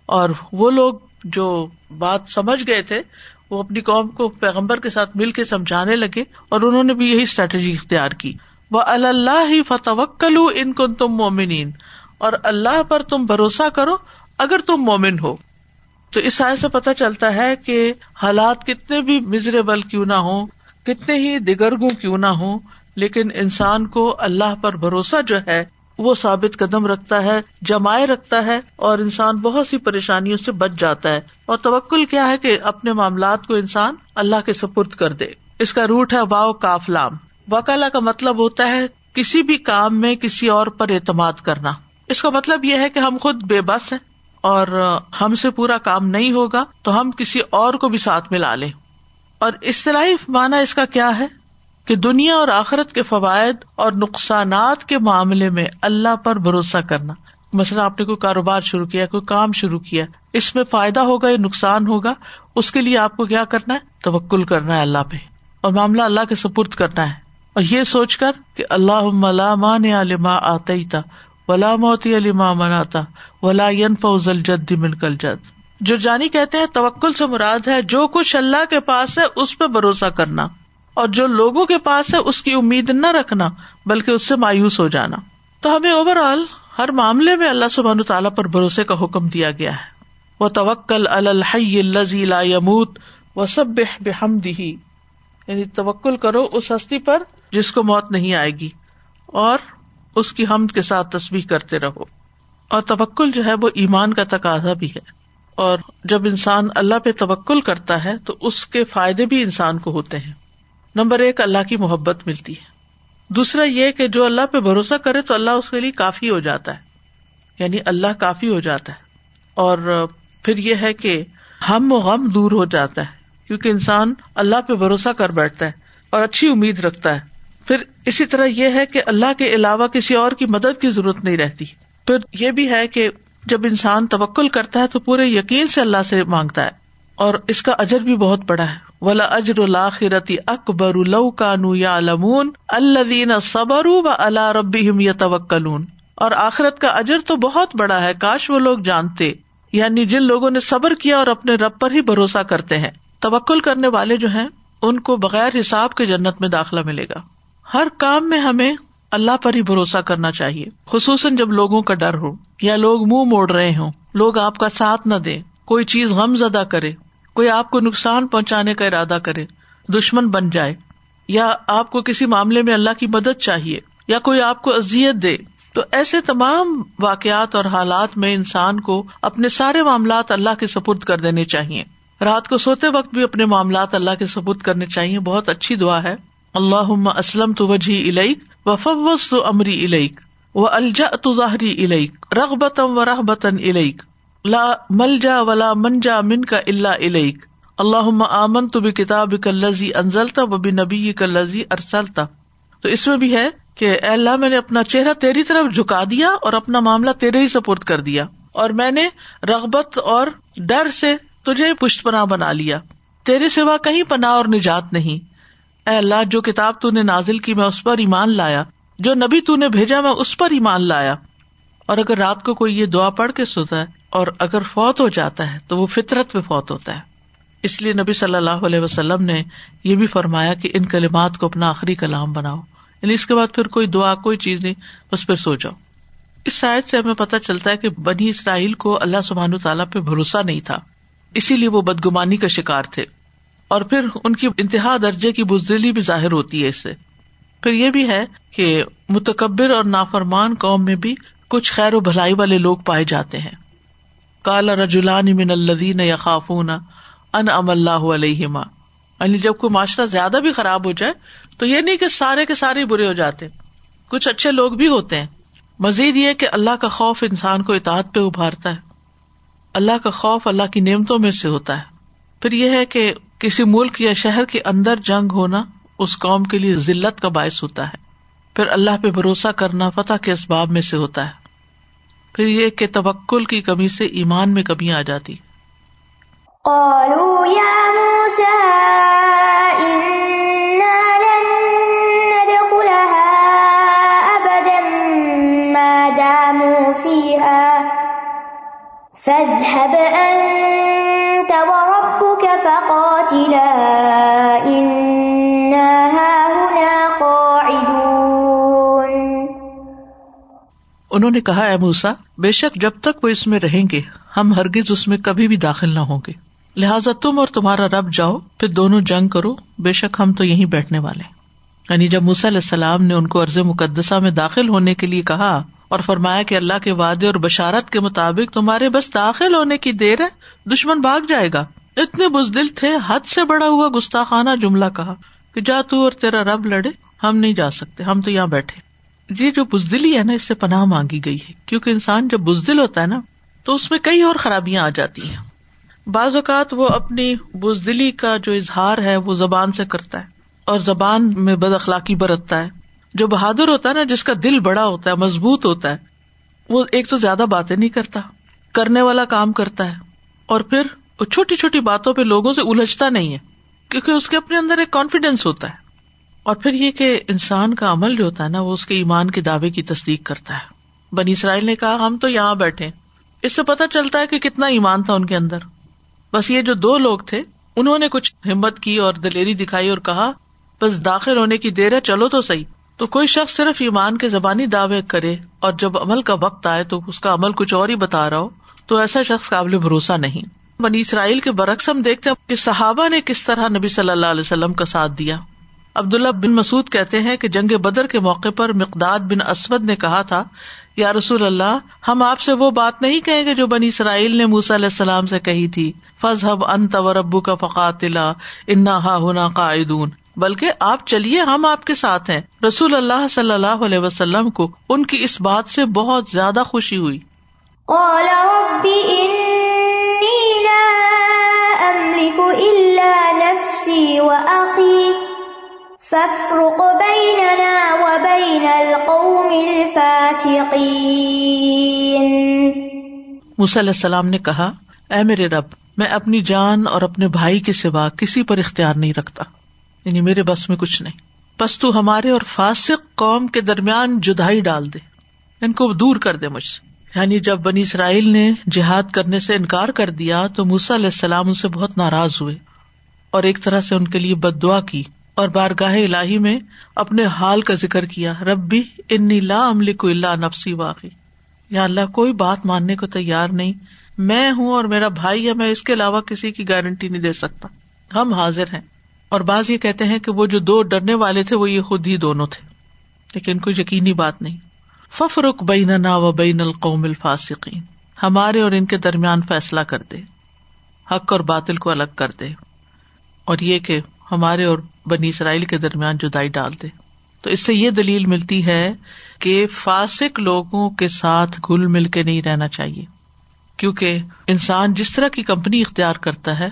اور وہ لوگ جو بات سمجھ گئے تھے، وہ اپنی قوم کو پیغمبر کے ساتھ مل کے سمجھانے لگے اور انہوں نے بھی یہی اسٹریٹجی اختیار کی۔ وہ اللہ ہی فتوکلو ان کو تم مومنین اور اللہ پر تم بھروسہ کرو اگر تم مومن ہو۔ تو اس سائے سے پتہ چلتا ہے کہ حالات کتنے بھی مزریبل کیوں نہ ہو کتنے ہی دگرگوں کیوں نہ ہو لیکن انسان کو اللہ پر بھروسہ جو ہے وہ ثابت قدم رکھتا ہے، جمائے رکھتا ہے اور انسان بہت سی پریشانیوں سے بچ جاتا ہے۔ اور توکل کیا ہے کہ اپنے معاملات کو انسان اللہ کے سپرد کر دے۔ اس کا روٹ ہے واؤ کافلام وکالا کا مطلب ہوتا ہے کسی بھی کام میں کسی اور پر اعتماد کرنا۔ اس کا مطلب یہ ہے کہ ہم خود بے بس ہیں اور ہم سے پورا کام نہیں ہوگا تو ہم کسی اور کو بھی ساتھ ملا لیں۔ اور اصطلاحی معنی اس کا کیا ہے؟ کہ دنیا اور آخرت کے فوائد اور نقصانات کے معاملے میں اللہ پر بھروسہ کرنا۔ مثلاً آپ نے کوئی کاروبار شروع کیا، کوئی کام شروع کیا، اس میں فائدہ ہوگا یا نقصان ہوگا؟ اس کے لیے آپ کو کیا کرنا ہے؟ توکل کرنا ہے اللہ پہ۔ اور معاملہ اللہ کے سپرد کرنا ہے۔ اور یہ سوچ کر کہ اللہ مان علما آتا تھا ولا موتی علیما مناتا ولا فوزل جد من کل جد جو جانی کہتے ہیں توکل سے مراد ہے جو کچھ اللہ کے پاس ہے اس پہ بھروسہ کرنا۔ اور جو لوگوں کے پاس ہے، اس کی امید نہ رکھنا، بلکہ اس سے مایوس ہو جانا۔ تو ہمیں اوور آل ہر معاملے میں اللہ سبحان تعالیٰ پر بھروسے کا حکم دیا گیا ہے۔ وہ توکل الحی لا یموت و سب بحم یعنی توکل کرو اس ہستی پر جس کو موت نہیں آئے گی، اور اس کی حمد کے ساتھ تصویر کرتے رہو۔ اور توکل جو ہے، وہ ایمان کا تقاضا بھی ہے۔ اور جب انسان اللہ پہ توکل کرتا ہے، تو اس کے فائدے بھی انسان کو ہوتے ہیں۔ نمبر ایک، اللہ کی محبت ملتی ہے۔ دوسرا یہ کہ جو اللہ پہ بھروسہ کرے تو اللہ اس کے لیے کافی ہو جاتا ہے۔ یعنی اللہ کافی ہو جاتا ہے۔ اور پھر یہ ہے کہ ہم و غم دور ہو جاتا ہے۔ کیونکہ انسان اللہ پہ بھروسہ کر بیٹھتا ہے اور اچھی امید رکھتا ہے۔ پھر اسی طرح یہ ہے کہ اللہ کے علاوہ کسی اور کی مدد کی ضرورت نہیں رہتی۔ پھر یہ بھی ہے کہ جب انسان توکل کرتا ہے تو پورے یقین سے اللہ سے مانگتا ہے اور اس کا اجر بھی بہت بڑا ہے۔ ولا اجر الآخرتی اکبر لو کانو یا لمون اللہ صبر و اللہ ربی یا توکلون اور آخرت کا اجر تو بہت بڑا ہے، کاش وہ لوگ جانتے۔ یعنی جن لوگوں نے صبر کیا اور اپنے رب پر ہی بھروسہ کرتے ہیں۔ توکل کرنے والے جو ہیں، ان کو بغیر حساب کے جنت میں داخلہ ملے گا۔ ہر کام میں ہمیں اللہ پر ہی بھروسہ کرنا چاہیے۔ خصوصاً جب لوگوں کا ڈر ہو یا لوگ منہ موڑ رہے ہوں، لوگ آپ کا ساتھ نہ دے کوئی چیز غم زدہ کرے۔ کوئی آپ کو نقصان پہنچانے کا ارادہ کرے، دشمن بن جائے، یا آپ کو کسی معاملے میں اللہ کی مدد چاہیے، یا کوئی آپ کو ازیت دے، تو ایسے تمام واقعات اور حالات میں انسان کو اپنے سارے معاملات اللہ کے سپرد کر دینے چاہیے۔ رات کو سوتے وقت بھی اپنے معاملات اللہ کے سپرد کرنے چاہیے، بہت اچھی دعا ہے۔ اللہ اسلم تو وجہ الیک و فوس تو امری الیک و الجا تو ظاہری الیک رغبتم و رحبتن الیک۔ لا مل جا ولا من جا من کا اللہ علیک اللہ آمن تو بھی کتاب کلزی انزلتا و بھی نبی کلزی ارسلتا تو اس میں بھی ہے کہ اے اللہ میں نے اپنا چہرہ تیری طرف جھکا دیا اور اپنا معاملہ تیرے ہی سپورٹ کر دیا۔ اور میں نے رغبت اور ڈر سے تجھے پشت پناہ بنا لیا۔ تیرے سوا کہیں پناہ اور نجات نہیں۔ اے اللہ، جو کتاب تو نے نازل کی میں اس پر ایمان لایا، جو نبی تو نے بھیجا میں اس پر ایمان لایا۔ اور اگر رات کو کوئی یہ دعا پڑھ کے سوتا ہے اور اگر فوت ہو جاتا ہے تو وہ فطرت پہ فوت ہوتا ہے۔ اس لیے نبی صلی اللہ علیہ وسلم نے یہ بھی فرمایا کہ ان کلمات کو اپنا آخری کلام بناؤ۔ یعنی اس کے بعد پھر کوئی دعا، کوئی چیز نہیں، بس پھر سو جاؤ۔ اس شاید سے ہمیں پتہ چلتا ہے کہ بنی اسرائیل کو اللہ سبحان تعالیٰ پہ بھروسہ نہیں تھا۔ اسی لیے وہ بدگمانی کا شکار تھے۔ اور پھر ان کی انتہا درجے کی بزدلی بھی ظاہر ہوتی ہے اس سے۔ پھر یہ بھی ہے کہ متکبر اور نافرمان قوم میں بھی کچھ خیر و بھلائی والے لوگ پائے جاتے ہیں۔ کالا رجولان من الدین یا خافون ان ام اللہ علیہما۔ یعنی جب کوئی معاشرہ زیادہ بھی خراب ہو جائے، تو یہ نہیں کہ سارے کے سارے برے ہو جاتے۔ کچھ اچھے لوگ بھی ہوتے ہیں۔ مزید یہ کہ اللہ کا خوف انسان کو اطاعت پہ ابھارتا ہے۔ اللہ کا خوف اللہ کی نعمتوں میں سے ہوتا ہے۔ پھر یہ ہے کہ کسی ملک یا شہر کے اندر جنگ ہونا اس قوم کے لیے ذلت کا باعث ہوتا ہے۔ پھر اللہ پہ بھروسہ کرنا فتح کے اسباب میں سے ہوتا ہے۔ پھر یہ کہ توکل کی کمی سے ایمان میں کمی آ جاتی۔ قالوا يا موسى إنا لن ندخلها أبدا ما داموا فيها. فاذهب أنت وربك فقاتلا. انہوں نے کہا، اے موسا بے شک جب تک وہ اس میں رہیں گے، ہم ہرگز اس میں کبھی بھی داخل نہ ہوں گے۔ لہٰذا تم اور تمہارا رب جاؤ، پھر دونوں جنگ کرو، بے شک ہم تو یہیں بیٹھنے والے یعنی جب موسی علیہ السلام نے ان کو عرض مقدسہ میں داخل ہونے کے لیے کہا اور فرمایا کہ اللہ کے وعدے اور بشارت کے مطابق تمہارے بس داخل ہونے کی دیر ہے، دشمن بھاگ جائے گا۔ اتنے بزدل تھے، حد سے بڑا ہوا گستاخانہ جملہ کہا کہ جا تو اور تیرا رب لڑے، ہم نہیں جا سکتے، ہم تو یہاں بیٹھے۔ یہ جو بزدلی ہے نا، اس سے پناہ مانگی گئی ہے۔ کیونکہ انسان جب بزدل ہوتا ہے نا، تو اس میں کئی اور خرابیاں آ جاتی ہیں۔ بعض اوقات وہ اپنی بزدلی کا جو اظہار ہے، وہ زبان سے کرتا ہے اور زبان میں بد اخلاقی برتتا ہے۔ جو بہادر ہوتا ہے نا، جس کا دل بڑا ہوتا ہے، مضبوط ہوتا ہے، وہ ایک تو زیادہ باتیں نہیں کرتا، کرنے والا کام کرتا ہے۔ اور پھر وہ چھوٹی چھوٹی باتوں پہ لوگوں سے الجھتا نہیں ہے، کیونکہ اس کے اپنے اندر ایک کانفیڈینس ہوتا ہے۔ اور پھر یہ کہ انسان کا عمل جو ہوتا ہے نا، وہ اس کے ایمان کے دعوے کی تصدیق کرتا ہے۔ بنی اسرائیل نے کہا، ہم تو یہاں بیٹھے اس سے پتا چلتا ہے کہ کتنا ایمان تھا ان کے اندر۔ بس یہ جو دو لوگ تھے، انہوں نے کچھ ہمت کی اور دلیری دکھائی اور کہا، بس داخل ہونے کی دیر ہے، چلو تو صحیح۔ تو کوئی شخص صرف ایمان کے زبانی دعوے کرے اور جب عمل کا وقت آئے تو اس کا عمل کچھ اور ہی بتا رہا ہو، تو ایسا شخص قابل بھروسہ نہیں۔ بنی اسرائیل کے برعکس ہم دیکھتے کہ صحابہ نے کس طرح نبی صلی اللہ علیہ وسلم کا ساتھ دیا۔ عبداللہ بن مسعد کہتے ہیں کہ جنگ بدر کے موقع پر مقداد بن اسود نے کہا تھا، یا رسول اللہ، ہم آپ سے وہ بات نہیں کہیں گے جو بنی اسرائیل نے موسی علیہ السلام سے کہی تھی فض حب ان توربو کا فقاتلا، انا ہا ہونا قائدون بلکہ آپ چلیے، ہم آپ کے ساتھ ہیں۔ رسول اللہ صلی اللہ علیہ وسلم کو ان کی اس بات سے بہت زیادہ خوشی ہوئی۔ قال رب إني لا أملك إلا نفسي وأخي فافرق بيننا وبين القوم الفاسقين. موسی علیہ السلام نے کہا، اے میرے رب، میں اپنی جان اور اپنے بھائی کے سوا کسی پر اختیار نہیں رکھتا یعنی میرے بس میں کچھ نہیں۔ بس تو ہمارے اور فاسق قوم کے درمیان جدائی ڈال دے، ان کو دور کر دے مجھ سے۔ یعنی جب بنی اسرائیل نے جہاد کرنے سے انکار کر دیا، تو موسی علیہ السلام ان سے بہت ناراض ہوئے اور ایک طرح سے ان کے لیے بد دعا کی۔ اور بارگاہ الہی میں اپنے حال کا ذکر کیا۔ ربی انی لا عملی کو اللہ نفسی واقعی یا اللہ، کوئی بات ماننے کو تیار نہیں۔ میں ہوں اور میرا بھائی ہے، میں اس کے علاوہ کسی کی گارنٹی نہیں دے سکتا۔ ہم حاضر ہیں۔ اور بعض یہ کہتے ہیں کہ وہ جو دو ڈرنے والے تھے، وہ یہ خود ہی دونوں تھے۔ لیکن کوئی یقینی بات نہیں۔ ففرق بین نا و بین القوم الفاسقین۔ ہمارے اور ان کے درمیان فیصلہ کر دے۔ حق اور باطل کو الگ کر دے۔ اور یہ کہ ہمارے اور بنی اسرائیل کے درمیان جدائی ڈال دے۔ تو اس سے یہ دلیل ملتی ہے کہ فاسق لوگوں کے ساتھ گل مل کے نہیں رہنا چاہیے۔ کیونکہ انسان جس طرح کی کمپنی اختیار کرتا ہے،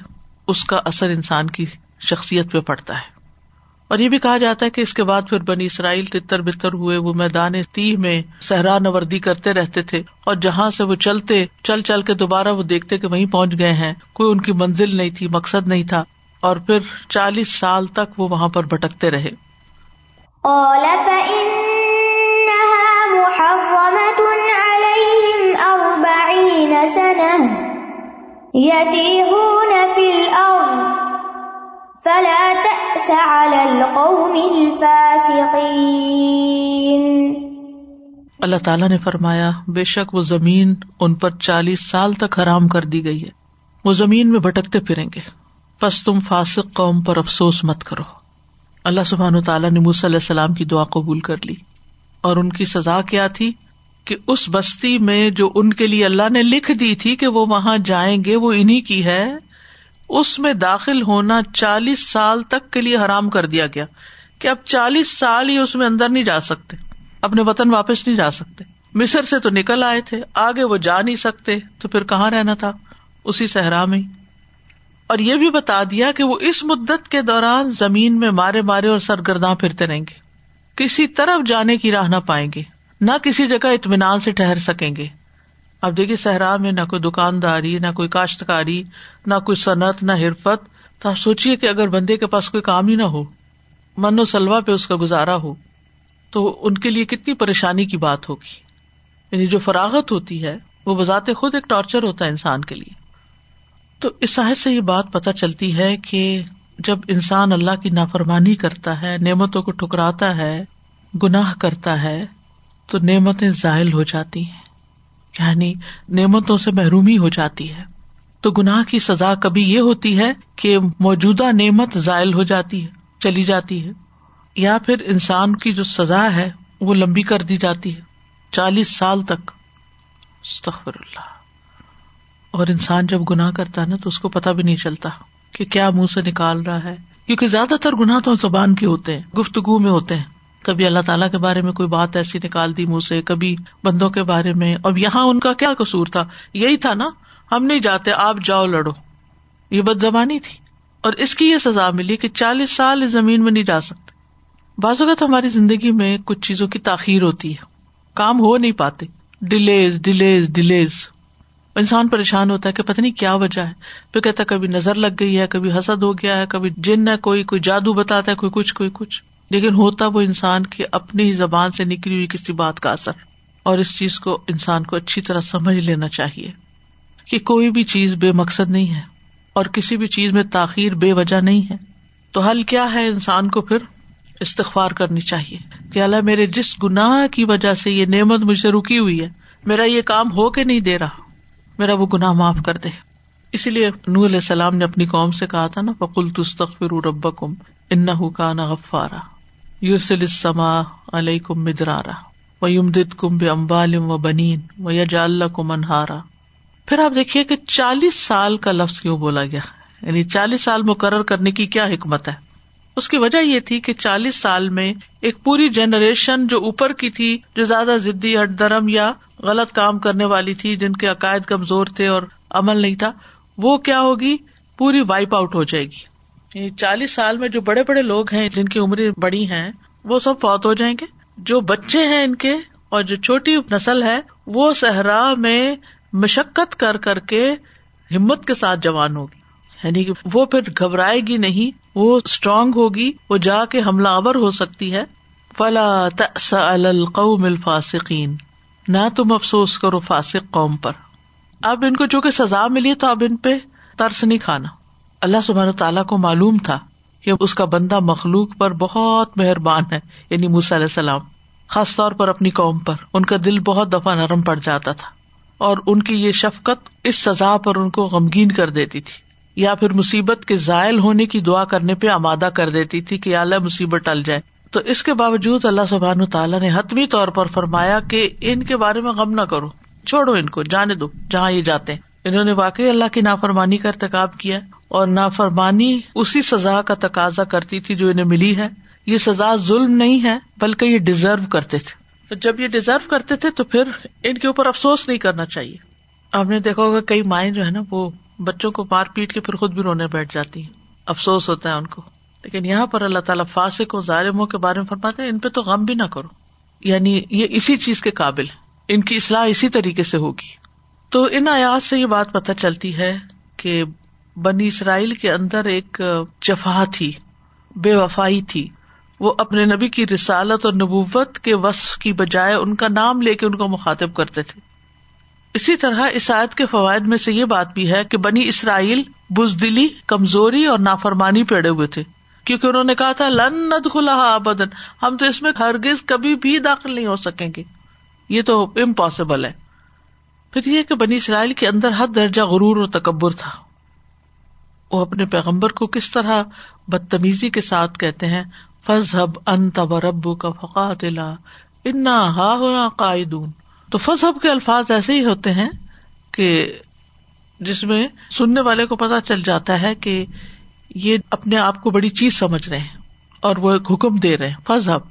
اس کا اثر انسان کی شخصیت پہ پڑتا ہے۔ اور یہ بھی کہا جاتا ہے کہ اس کے بعد پھر بنی اسرائیل تتر بتر ہوئے، وہ میدان تیہ میں صحرا نوردی کرتے رہتے تھے اور جہاں سے وہ چلتے، چل چل کے دوبارہ وہ دیکھتے کہ وہیں پہنچ گئے ہیں، کوئی ان کی منزل نہیں تھی، مقصد نہیں تھا۔ اور پھر چالیس سال تک وہ وہاں پر بھٹکتے رہے۔ اللہ تعالیٰ نے فرمایا بے شک وہ زمین ان پر چالیس سال تک حرام کر دی گئی ہے۔ وہ زمین میں بھٹکتے پھریں گے۔ بس تم فاسق قوم پر افسوس مت کرو۔ اللہ سبحان تعالیٰ نے موسی علیہ السلام کی دعا قبول کر لی اور ان کی سزا کیا تھی کہ اس بستی میں جو ان کے لیے اللہ نے لکھ دی تھی کہ وہ وہاں جائیں گے، وہ انہیں کی ہے۔ اس میں داخل ہونا چالیس سال تک کے لیے حرام کر دیا گیا۔ کہ اب چالیس سال ہی اس میں اندر نہیں جا سکتے، اپنے وطن واپس نہیں جا سکتے۔ مصر سے تو نکل آئے تھے، آگے وہ جا نہیں سکتے، تو پھر کہاں رہنا تھا؟ اسی صحرا میں اور یہ بھی بتا دیا کہ وہ اس مدت کے دوران زمین میں مارے مارے اور سرگرداں پھرتے رہیں گے۔ کسی طرف جانے کی راہ نہ پائیں گے، نہ کسی جگہ اطمینان سے ٹہر سکیں گے۔ اب دیکھیے صحرا میں نہ کوئی دکانداری، نہ کوئی کاشتکاری، نہ کوئی صنعت، نہ ہرفت تو آپ سوچیے کہ اگر بندے کے پاس کوئی کام ہی نہ ہو، من و سلوا پہ اس کا گزارا ہو، تو ان کے لیے کتنی پریشانی کی بات ہوگی۔ یعنی جو فراغت ہوتی ہے، وہ بذات خود ایک ٹارچر ہوتا ہے انسان کے لیے۔ تو اس صاحب سے یہ بات پتہ چلتی ہے کہ جب انسان اللہ کی نافرمانی کرتا ہے، نعمتوں کو ٹھکراتا ہے، گناہ کرتا ہے، تو نعمتیں ظاہل ہو جاتی ہیں۔ یعنی نعمتوں سے محرومی ہو جاتی ہے۔ تو گناہ کی سزا کبھی یہ ہوتی ہے کہ موجودہ نعمت ضائل ہو جاتی ہے، چلی جاتی ہے۔ یا پھر انسان کی جو سزا ہے، وہ لمبی کر دی جاتی ہے۔ چالیس سال تک۔ اللہ۔ اور انسان جب گناہ کرتا ہے نا تو اس کو پتا بھی نہیں چلتا کہ کیا منہ سے نکال رہا ہے۔ کیونکہ زیادہ تر گناہ تو زبان کے ہوتے ہیں، گفتگو میں ہوتے ہیں۔ کبھی اللہ تعالیٰ کے بارے میں کوئی بات ایسی نکال دی منہ سے، کبھی بندوں کے بارے میں۔ اور یہاں ان کا کیا قصور تھا؟ یہی تھا نا، ہم نہیں جاتے، آپ جاؤ لڑو۔ یہ بد زبانی تھی۔ اور اس کی یہ سزا ملی کہ چالیس سال اس زمین میں نہیں جا سکتے۔ بعض اوقات ہماری زندگی میں کچھ چیزوں کی تاخیر ہوتی ہے۔ کام ہو نہیں پاتے۔ Delays delays delays. انسان پریشان ہوتا ہے کہ پتہ نہیں کیا وجہ ہے۔ پھر کہتا ہے کبھی نظر لگ گئی ہے، کبھی حسد ہو گیا ہے، کبھی جن ہے، کوئی کوئی جادو بتاتا ہے، کوئی کچھ کوئی کچھ۔ لیکن ہوتا وہ انسان کی اپنی ہی زبان سے نکلی ہوئی کسی بات کا اثر۔ اور اس چیز کو انسان کو اچھی طرح سمجھ لینا چاہیے کہ کوئی بھی چیز بے مقصد نہیں ہے اور کسی بھی چیز میں تاخیر بے وجہ نہیں ہے۔ تو حل کیا ہے انسان کو پھر؟ استغفار کرنی چاہیے کہ اللہ میرے جس گناہ کی وجہ سے یہ نعمت مجھ سے رکی ہوئی ہے، میرا یہ کام ہو کے نہیں دے رہا۔ میرا وہ گناہ معاف کر دے۔ اسی لیے نور علیہ السلام نے اپنی قوم سے کہا تھا نا فکل تستخر رب کم ان کا نا غفارا۔ یوسل سما علیہ کم مدرارا و یم کم بے امبالم و بنین و یجا اللہ کو منہارا پھر آپ دیکھیے کہ چالیس سال کا لفظ کیوں بولا گیا؟ یعنی چالیس سال مقرر کرنے کی کیا حکمت ہے؟ اس کی وجہ یہ تھی کہ چالیس سال میں ایک پوری جنریشن جو اوپر کی تھی، جو زیادہ ضدی ہٹ درم یا غلط کام کرنے والی تھی، جن کے عقائد کمزور تھے اور عمل نہیں تھا، وہ کیا ہوگی؟ پوری وائپ آؤٹ ہو جائے گی۔ یعنی چالیس سال میں جو بڑے بڑے لوگ ہیں، جن کی عمر بڑی ہیں، وہ سب فوت ہو جائیں گے۔ جو بچے ہیں ان کے اور جو چھوٹی نسل ہے، وہ صحرا میں مشقت کر کر کے ہمت کے ساتھ جوان ہوگی۔ یعنی کہ وہ پھر گھبرائے گی نہیں، وہ اسٹرانگ ہوگی، وہ جا کے حملہ آور ہو سکتی ہے۔ فلا القوم الفاسقین نہ تم افسوس کرو فاسق قوم پر۔ اب ان کو چونکہ سزا ملی تو اب ان پہ ترس نہیں کھانا۔ اللہ سبحانہ تعالیٰ کو معلوم تھا کہ اس کا بندہ مخلوق پر بہت مہربان ہے یعنی موسی علیہ السلام۔ خاص طور پر اپنی قوم پر۔ ان کا دل بہت دفعہ نرم پڑ جاتا تھا۔ اور ان کی یہ شفقت اس سزا پر ان کو غمگین کر دیتی تھی۔ یا پھر مصیبت کے ذائل ہونے کی دعا کرنے پہ آمادہ کر دیتی تھی کہ اللہ مصیبت ٹل جائے۔ تو اس کے باوجود اللہ سبحان تعالیٰ نے حتمی طور پر فرمایا کہ ان کے بارے میں غم نہ کرو۔ چھوڑو ان کو، جانے دو، جہاں یہ جاتے ہیں۔ انہوں نے واقعی اللہ کی نافرمانی کا ارتقاب کیا اور نافرمانی اسی سزا کا تقاضا کرتی تھی جو انہیں ملی ہے۔ یہ سزا ظلم نہیں ہے، بلکہ یہ ڈیزرو کرتے تھے۔ تو جب یہ ڈیزرو کرتے تھے تو پھر ان کے اوپر افسوس نہیں کرنا چاہیے۔ آپ نے دیکھا ہوگا کئی مائیں جو ہے نا، وہ بچوں کو مار پیٹ کے پھر خود بھی رونے بیٹھ جاتی ہیں۔ افسوس ہوتا ہے ان کو۔ لیکن یہاں پر اللہ تعالیٰ فاسق و ظالموں کے بارے میں فرماتے ہیں، ان پہ تو غم بھی نہ کرو۔ یعنی یہ اسی چیز کے قابل ان کی اصلاح اسی طریقے سے ہوگی۔ تو ان آیات سے یہ بات پتہ چلتی ہے کہ بنی اسرائیل کے اندر ایک جفا تھی، بے وفائی تھی۔ وہ اپنے نبی کی رسالت اور نبوت کے وصف کی بجائے ان کا نام لے کے ان کو مخاطب کرتے تھے۔ اسی طرح اس آیت کے فوائد میں سے یہ بات بھی ہے کہ بنی اسرائیل بزدلی، کمزوری اور نافرمانی پیڑے ہوئے تھے۔ کیونکہ انہوں نے کہا تھا، لن خلا آبدن ہم تو اس میں ہرگز کبھی بھی داخل نہیں ہو سکیں گے۔ یہ تو امپاسبل ہے۔ پھر یہ کہ بنی اسرائیل کے اندر حد درجہ غرور اور تکبر تھا۔ وہ اپنے پیغمبر کو کس طرح بدتمیزی کے ساتھ کہتے ہیں فض ہب ان تب ربو کا فقات انا ہا ہونا قائدون تو فضحب کے الفاظ ایسے ہی ہوتے ہیں کہ جس میں سننے والے کو پتا چل جاتا ہے کہ یہ اپنے آپ کو بڑی چیز سمجھ رہے ہیں اور وہ ایک حکم دے رہے ہیں۔ فضحب،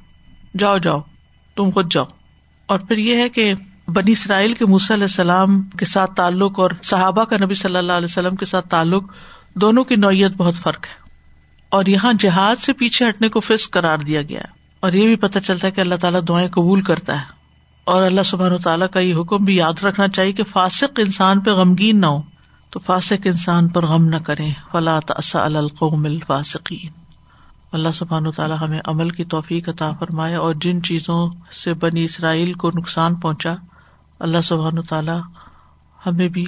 جاؤ جاؤ، تم خود جاؤ۔ اور پھر یہ ہے کہ بنی اسرائیل کے موسی علیہ السلام کے ساتھ تعلق اور صحابہ کا نبی صلی اللہ علیہ وسلم کے ساتھ تعلق دونوں کی نوعیت بہت فرق ہے۔ اور یہاں جہاد سے پیچھے ہٹنے کو فسق قرار دیا گیا اور یہ بھی پتہ چلتا ہے کہ اللہ تعالیٰ دعائیں قبول کرتا ہے۔ اور اللہ سبحان و تعالیٰ کا یہ حکم بھی یاد رکھنا چاہیے کہ فاسق انسان پہ غمگین نہ ہو۔ تو فاسق انسان پر غم نہ کرے فلا القوم الفاسقین۔ اللہ سبحان و تعالیٰ ہمیں عمل کی توفیق عطا فرمائے اور جن چیزوں سے بنی اسرائیل کو نقصان پہنچا، اللہ سبحان و تعالیٰ ہمیں بھی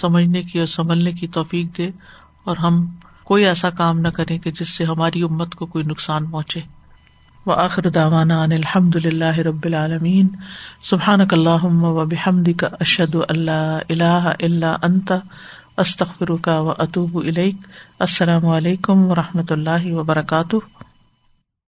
سمجھنے کی اور سنبھلنے کی توفیق دے اور ہم کوئی ایسا کام نہ کریں کہ جس سے ہماری امت کو کوئی نقصان پہنچے۔ و آخر داوانا ان الحمد للہ رب العالمین. سبحان اللہ و بحمد کا اشد اللہ اللہ اللہ انت استخر کا و اطوب السلام علیکم و رحمۃ اللہ وبرکاتہ.